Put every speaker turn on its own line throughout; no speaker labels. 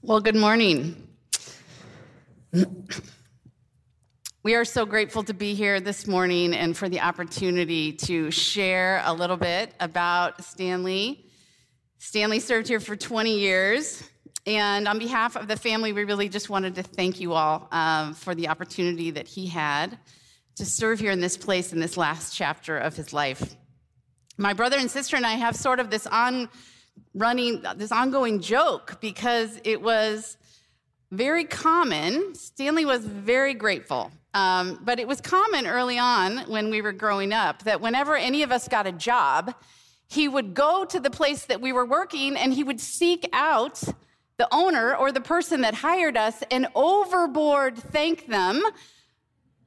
Well, good morning. We are so grateful to be here this morning and for the opportunity to share a little bit about Stanley. Stanley served here for 20 years. And on behalf of the family, we really just wanted to thank you all um, for the opportunity that he had to serve here in this place in this last chapter of his life. My brother and sister and I have sort of this on running this ongoing joke because it was very common. Stanley was very grateful. Um, but it was common early on when we were growing up that whenever any of us got a job, he would go to the place that we were working and he would seek out the owner or the person that hired us and overboard thank them.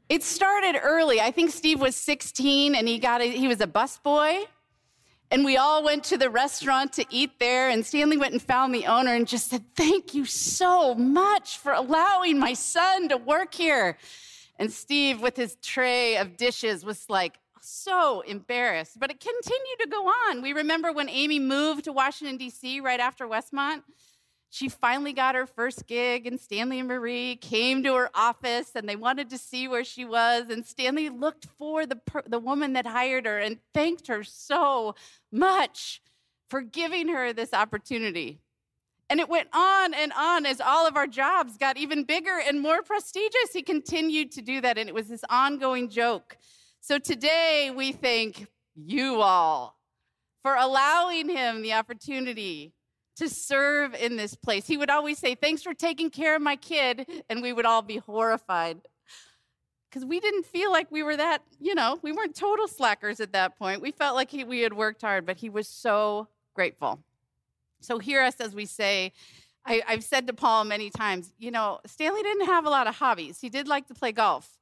It started early. I think Steve was 16 and he got a, he was a busboy and we all went to the restaurant to eat there. And Stanley went and found the owner and just said, Thank you so much for allowing my son to work here. And Steve, with his tray of dishes, was like so embarrassed. But it continued to go on. We remember when Amy moved to Washington, D.C., right after Westmont she finally got her first gig, and Stanley and Marie came to her office and they wanted to see where she was. And Stanley looked for the, the woman that hired her and thanked her so much for giving her this opportunity. And it went on and on as all of our jobs got even bigger and more prestigious. He continued to do that, and it was this ongoing joke. So today we thank you all for allowing him the opportunity to serve in this place. He would always say, Thanks for taking care of my kid. And we would all be horrified because we didn't feel like we were that, you know, we weren't total slackers at that point. We felt like he, we had worked hard, but he was so grateful. So hear us as we say, I, I've said to Paul many times, you know, Stanley didn't have a lot of hobbies. He did like to play golf.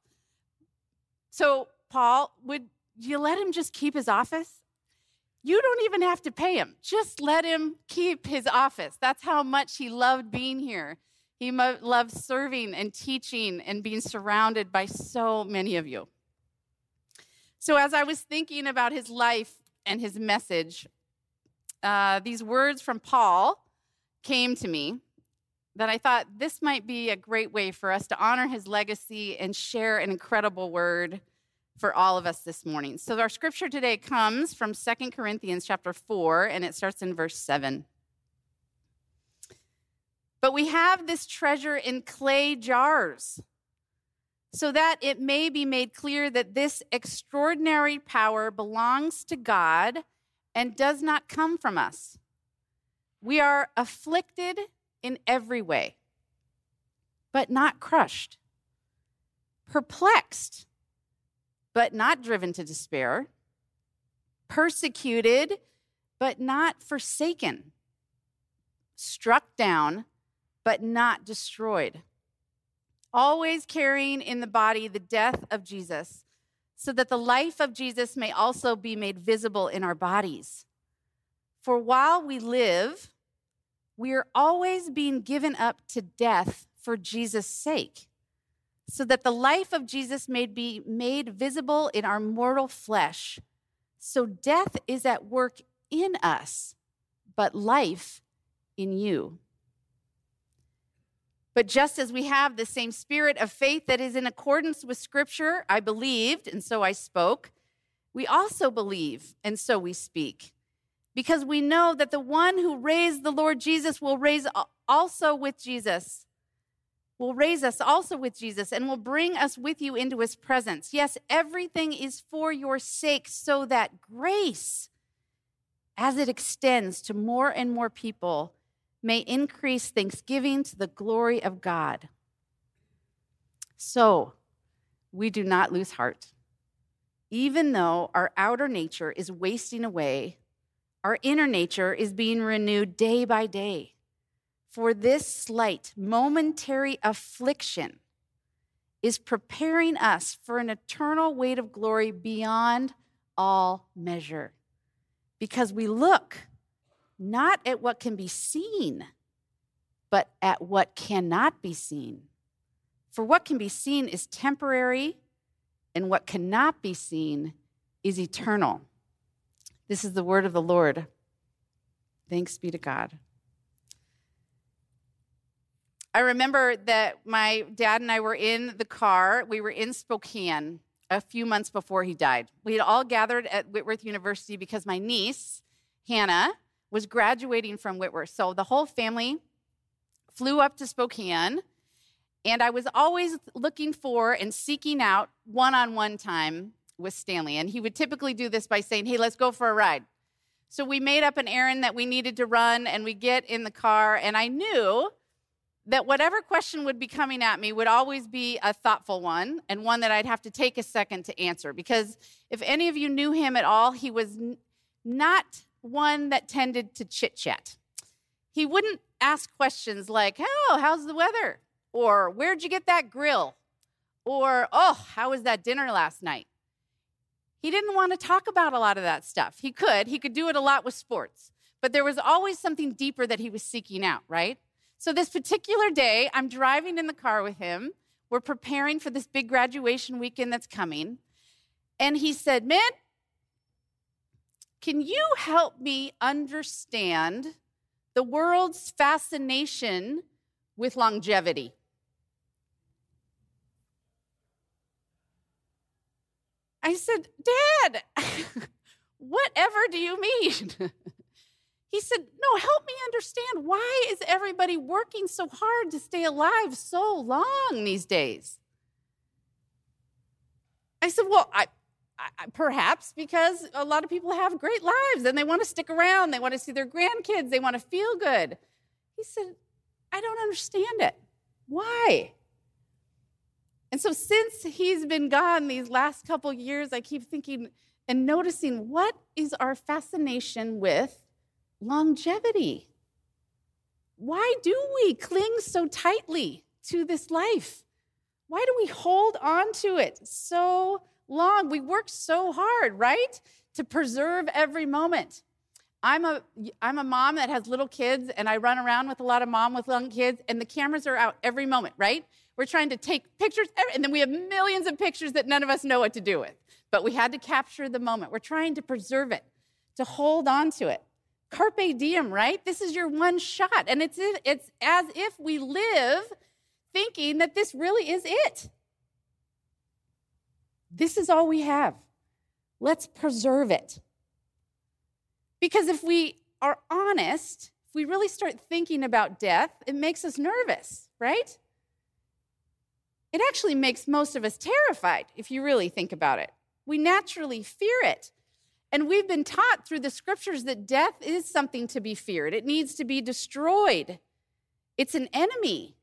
So, Paul, would you let him just keep his office? You don't even have to pay him. Just let him keep his office. That's how much he loved being here. He loved serving and teaching and being surrounded by so many of you. So, as I was thinking about his life and his message, uh, these words from Paul came to me that I thought this might be a great way for us to honor his legacy and share an incredible word for all of us this morning. So our scripture today comes from Second Corinthians chapter 4 and it starts in verse 7. But we have this treasure in clay jars so that it may be made clear that this extraordinary power belongs to God and does not come from us. We are afflicted in every way, but not crushed, perplexed but not driven to despair, persecuted, but not forsaken, struck down, but not destroyed, always carrying in the body the death of Jesus, so that the life of Jesus may also be made visible in our bodies. For while we live, we are always being given up to death for Jesus' sake so that the life of Jesus may be made visible in our mortal flesh. So death is at work in us, but life in you. But just as we have the same spirit of faith that is in accordance with Scripture, I believed, and so I spoke, we also believe, and so we speak. Because we know that the one who raised the Lord Jesus will raise also with Jesus will raise us also with Jesus and will bring us with you into his presence. Yes, everything is for your sake, so that grace, as it extends to more and more people, may increase thanksgiving to the glory of God. So, we do not lose heart. Even though our outer nature is wasting away, our inner nature is being renewed day by day. For this slight, momentary affliction is preparing us for an eternal weight of glory beyond all measure. Because we look not at what can be seen, but at what cannot be seen. For what can be seen is temporary, and what cannot be seen is eternal. This is the word of the Lord. Thanks be to God. I remember that my dad and I were in the car. We were in Spokane a few months before he died. We had all gathered at Whitworth University because my niece, Hannah, was graduating from Whitworth. So the whole family flew up to Spokane, and I was always looking for and seeking out one on one time with Stanley. And he would typically do this by saying, Hey, let's go for a ride. So we made up an errand that we needed to run, and we get in the car, and I knew that whatever question would be coming at me would always be a thoughtful one and one that I'd have to take a second to answer. Because if any of you knew him at all, he was n- not one that tended to chit chat. He wouldn't ask questions like, Oh, how's the weather? Or where'd you get that grill? Or, Oh, how was that dinner last night? He didn't want to talk about a lot of that stuff. He could, he could do it a lot with sports, but there was always something deeper that he was seeking out, right? So, this particular day, I'm driving in the car with him. We're preparing for this big graduation weekend that's coming. And he said, Mint, can you help me understand the world's fascination with longevity? I said, Dad, whatever do you mean? he said, No, help me understand why is everybody working so hard to stay alive so long these days? I said, Well, I, I, perhaps because a lot of people have great lives and they want to stick around. They want to see their grandkids. They want to feel good. He said, I don't understand it. Why? And so, since he's been gone these last couple years, I keep thinking and noticing what is our fascination with longevity? Why do we cling so tightly to this life? Why do we hold on to it so long? We work so hard, right? To preserve every moment. I'm a, I'm a mom that has little kids, and I run around with a lot of mom with young kids, and the cameras are out every moment, right? We're trying to take pictures, and then we have millions of pictures that none of us know what to do with. But we had to capture the moment. We're trying to preserve it, to hold on to it. Carpe diem, right? This is your one shot. And it's, it's as if we live thinking that this really is it. This is all we have. Let's preserve it. Because if we are honest, if we really start thinking about death, it makes us nervous, right? It actually makes most of us terrified if you really think about it. We naturally fear it. And we've been taught through the scriptures that death is something to be feared, it needs to be destroyed. It's an enemy.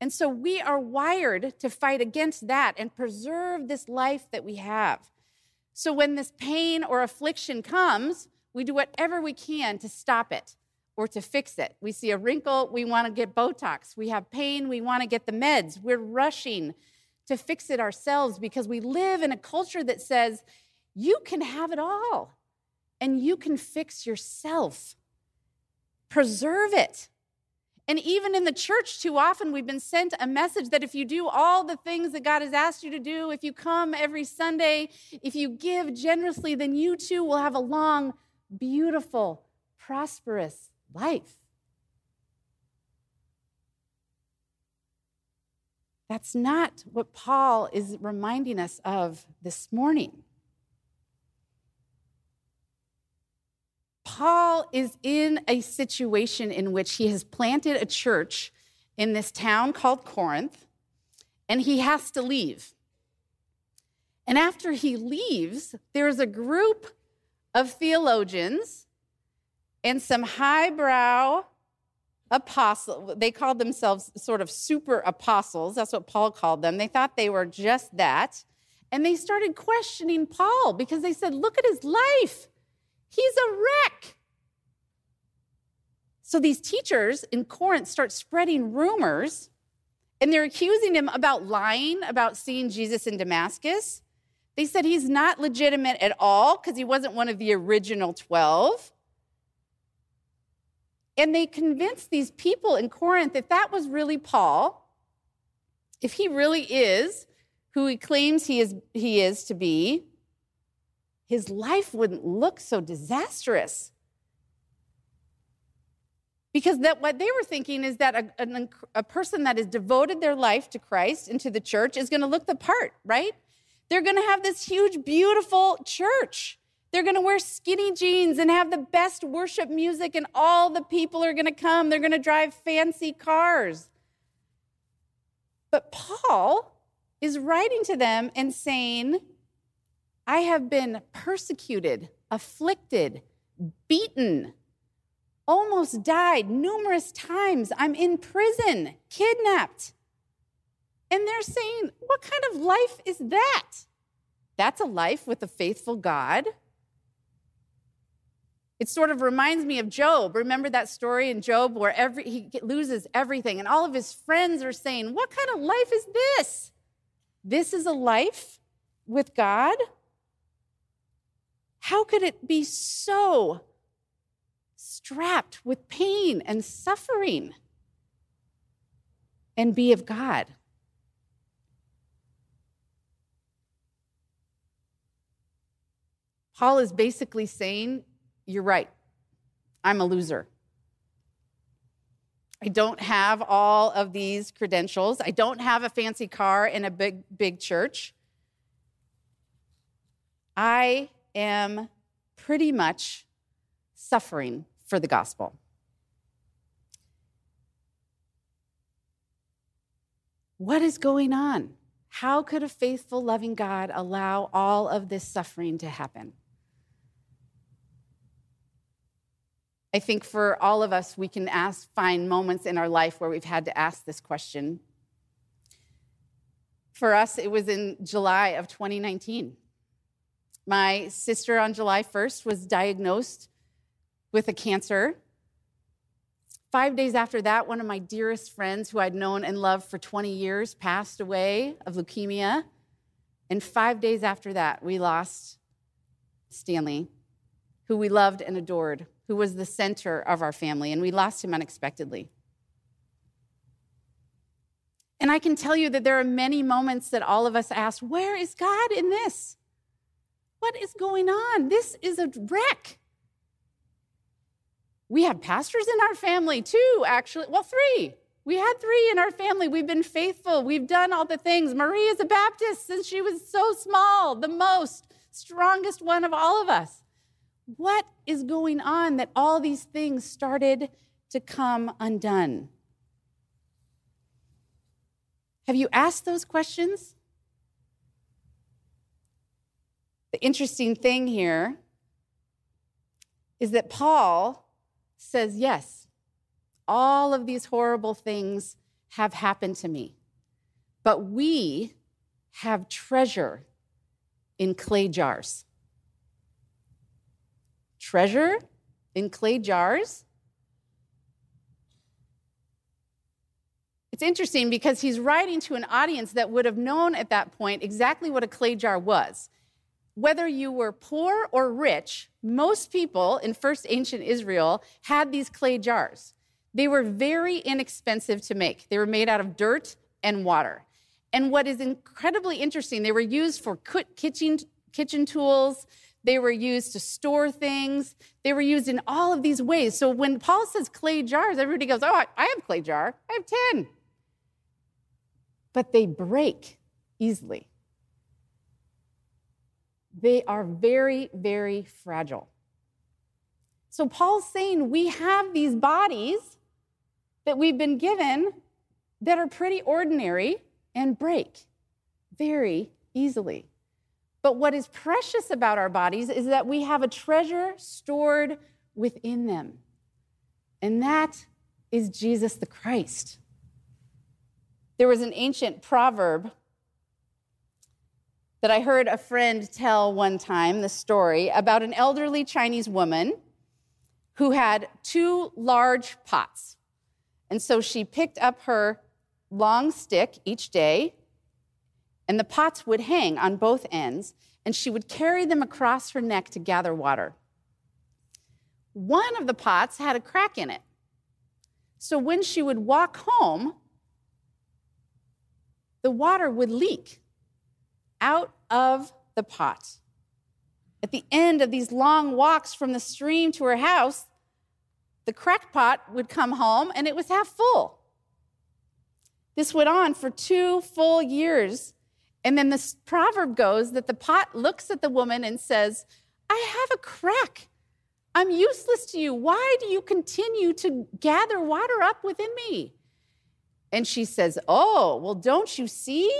And so we are wired to fight against that and preserve this life that we have. So when this pain or affliction comes, we do whatever we can to stop it or to fix it. We see a wrinkle, we want to get Botox. We have pain, we want to get the meds. We're rushing to fix it ourselves because we live in a culture that says you can have it all and you can fix yourself. Preserve it. And even in the church, too often we've been sent a message that if you do all the things that God has asked you to do, if you come every Sunday, if you give generously, then you too will have a long, beautiful, prosperous life. That's not what Paul is reminding us of this morning. Paul is in a situation in which he has planted a church in this town called Corinth, and he has to leave. And after he leaves, there's a group of theologians and some highbrow apostles, they called themselves sort of super apostles. That's what Paul called them. They thought they were just that. And they started questioning Paul because they said, Look at his life. He's a wreck. So these teachers in Corinth start spreading rumors and they're accusing him about lying about seeing Jesus in Damascus. They said he's not legitimate at all because he wasn't one of the original 12. And they convinced these people in Corinth that that was really Paul, if he really is who he claims he is, he is to be, his life wouldn't look so disastrous. Because that what they were thinking is that a, a, a person that has devoted their life to Christ and to the church is going to look the part, right? They're going to have this huge, beautiful church. They're going to wear skinny jeans and have the best worship music, and all the people are going to come. They're going to drive fancy cars. But Paul is writing to them and saying, I have been persecuted, afflicted, beaten, almost died numerous times. I'm in prison, kidnapped. And they're saying, What kind of life is that? That's a life with a faithful God. It sort of reminds me of Job. Remember that story in Job where every, he loses everything, and all of his friends are saying, What kind of life is this? This is a life with God? How could it be so strapped with pain and suffering and be of God? Paul is basically saying, You're right. I'm a loser. I don't have all of these credentials. I don't have a fancy car in a big, big church. I am pretty much suffering for the gospel. What is going on? How could a faithful, loving God allow all of this suffering to happen? I think for all of us, we can ask, find moments in our life where we've had to ask this question. For us, it was in July of 2019. My sister on July 1st was diagnosed with a cancer. Five days after that, one of my dearest friends, who I'd known and loved for 20 years, passed away of leukemia. And five days after that, we lost Stanley, who we loved and adored who was the center of our family, and we lost him unexpectedly. And I can tell you that there are many moments that all of us ask, Where is God in this? What is going on? This is a wreck. We have pastors in our family too, actually. Well, three. We had three in our family. We've been faithful. We've done all the things. Marie is a Baptist since she was so small, the most strongest one of all of us. What is going on that all these things started to come undone? Have you asked those questions? The interesting thing here is that Paul says, Yes, all of these horrible things have happened to me, but we have treasure in clay jars treasure in clay jars. It's interesting because he's writing to an audience that would have known at that point exactly what a clay jar was. Whether you were poor or rich, most people in first ancient Israel had these clay jars. They were very inexpensive to make, they were made out of dirt and water. And what is incredibly interesting, they were used for kitchen, kitchen tools, they were used to store things. They were used in all of these ways. So when Paul says clay jars, everybody goes, Oh, I, have clay jar. I have 10. But they break easily. They are very, very fragile. So Paul's saying we have these bodies that we've been given that are pretty ordinary and break very easily. But what is precious about our bodies is that we have a treasure stored within them. And that is Jesus the Christ. There was an ancient proverb that I heard a friend tell one time the story about an elderly Chinese woman who had two large pots. And so she picked up her long stick each day and the pots would hang on both ends, and she would carry them across her neck to gather water. One of the pots had a crack in it. So when she would walk home, the water would leak out of the pot. At the end of these long walks from the stream to her house, the cracked pot would come home and it was half full. This went on for two full years. And then this proverb goes that the pot looks at the woman and says, I have a crack. I'm useless to you. Why do you continue to gather water up within me? And she says, Oh, well, don't you see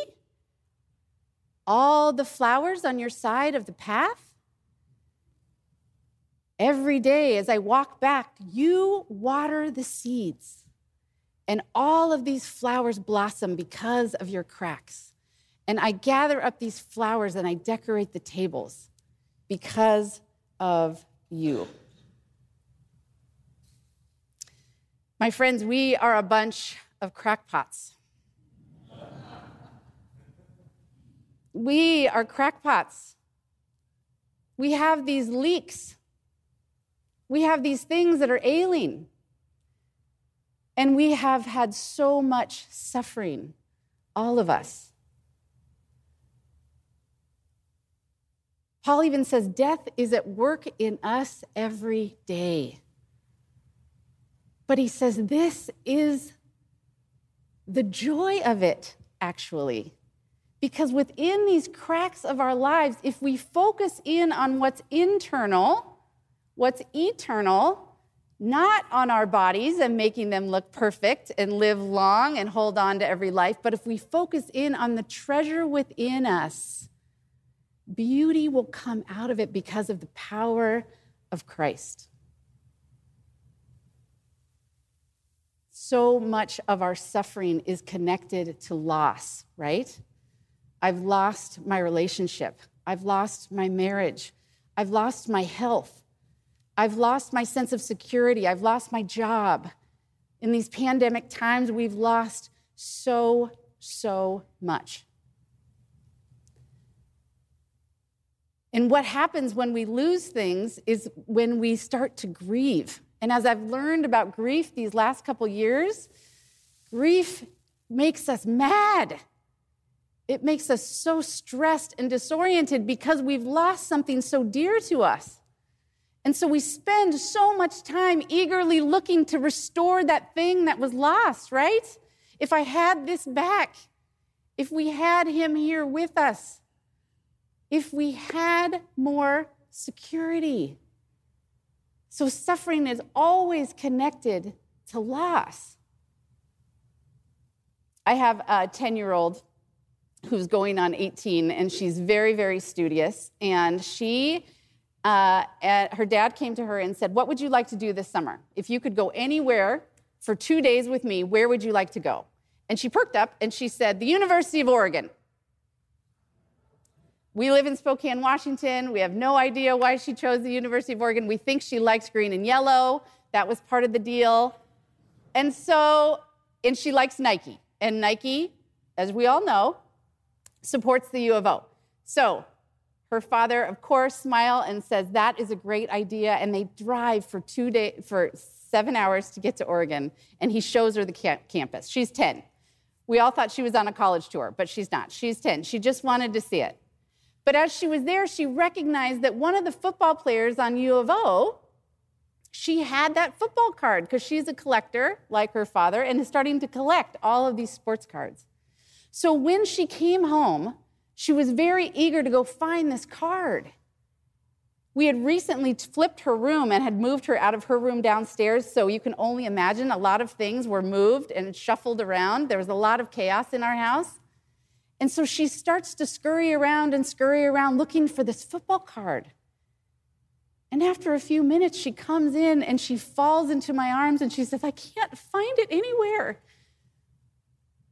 all the flowers on your side of the path? Every day as I walk back, you water the seeds, and all of these flowers blossom because of your cracks. And I gather up these flowers and I decorate the tables because of you. My friends, we are a bunch of crackpots. We are crackpots. We have these leaks. We have these things that are ailing. And we have had so much suffering, all of us. Paul even says death is at work in us every day. But he says this is the joy of it, actually. Because within these cracks of our lives, if we focus in on what's internal, what's eternal, not on our bodies and making them look perfect and live long and hold on to every life, but if we focus in on the treasure within us, beauty will come out of it because of the power of Christ. So much of our suffering is connected to loss, right? I've lost my relationship. I've lost my marriage. I've lost my health. I've lost my sense of security. I've lost my job. In these pandemic times, we've lost so, so much. And what happens when we lose things is when we start to grieve. And as I've learned about grief these last couple years, grief makes us mad. It makes us so stressed and disoriented because we've lost something so dear to us. And so we spend so much time eagerly looking to restore that thing that was lost, right? If I had this back, if we had him here with us, if we had more security. So suffering is always connected to loss. I have a 10 year old who's going on 18, and she's very, very studious. And she, uh, her dad came to her and said, What would you like to do this summer? If you could go anywhere for two days with me, where would you like to go? And she perked up and she said, The University of Oregon. We live in Spokane, Washington. We have no idea why she chose the University of Oregon. We think she likes green and yellow. That was part of the deal. And so, and she likes Nike. And Nike, as we all know, supports the U of O. So her father, of course, smile and says that is a great idea. And they drive for two days, for seven hours to get to Oregon. And he shows her the campus. She's 10. We all thought she was on a college tour, but she's not. She's 10. She just wanted to see it. But as she was there, she recognized that one of the football players on U of O, she had that football card because she's a collector like her father and is starting to collect all of these sports cards. So when she came home, she was very eager to go find this card. We had recently flipped her room and had moved her out of her room downstairs, so you can only imagine a lot of things were moved and shuffled around. There was a lot of chaos in our house. And so she starts to scurry around and scurry around looking for this football card. And after a few minutes, she comes in and she falls into my arms and she says, I can't find it anywhere.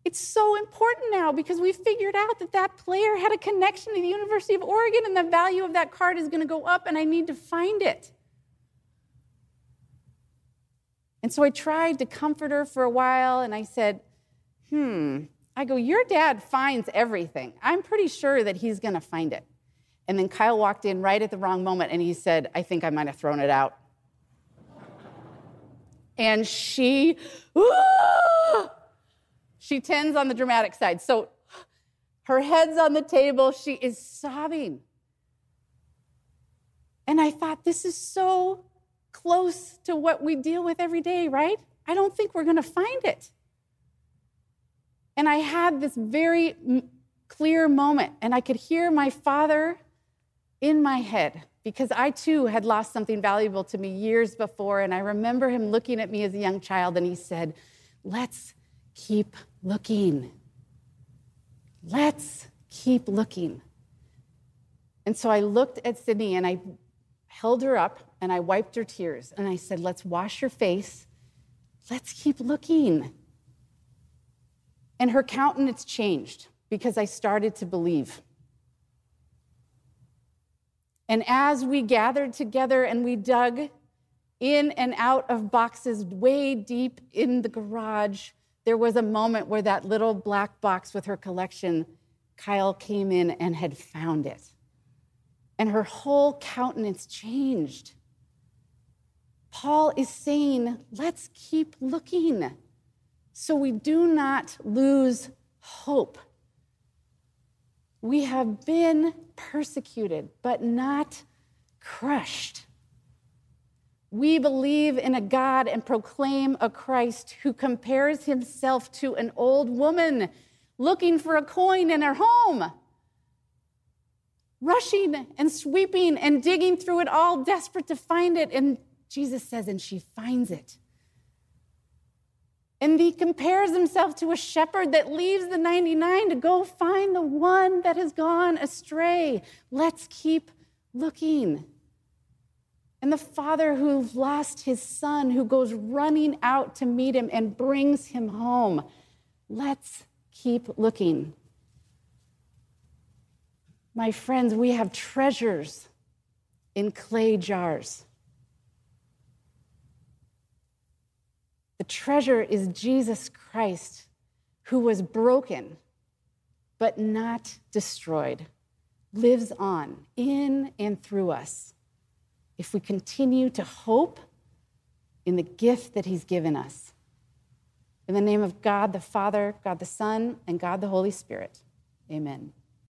It's so important now because we figured out that that player had a connection to the University of Oregon and the value of that card is going to go up and I need to find it. And so I tried to comfort her for a while and I said, hmm, I go, Your dad finds everything. I'm pretty sure that he's going to find it. And then Kyle walked in right at the wrong moment and he said, I think I might have thrown it out. and she, ah! She tends on the dramatic side. So her head's on the table. She is sobbing. And I thought, this is so close to what we deal with every day, right? I don't think we're going to find it. And I had this very clear moment, and I could hear my father in my head because I too had lost something valuable to me years before. And I remember him looking at me as a young child, and he said, Let's keep looking. Let's keep looking. And so I looked at Sydney and I held her up and I wiped her tears and I said, Let's wash your face. Let's keep looking. And her countenance changed because I started to believe. And as we gathered together and we dug in and out of boxes way deep in the garage, there was a moment where that little black box with her collection, Kyle came in and had found it. And her whole countenance changed. Paul is saying, let's keep looking so we do not lose hope. We have been persecuted, but not crushed. We believe in a God and proclaim a Christ who compares himself to an old woman looking for a coin in her home, rushing and sweeping and digging through it all, desperate to find it. And Jesus says, and she finds it. And he compares himself to a shepherd that leaves the 99 to go find the one that has gone astray. Let's keep looking. And the father who lost his son, who goes running out to meet him and brings him home. Let's keep looking. My friends, we have treasures in clay jars. The treasure is Jesus Christ, who was broken but not destroyed, lives on in and through us if we continue to hope in the gift that he's given us. In the name of God the Father, God the Son, and God the Holy Spirit, amen.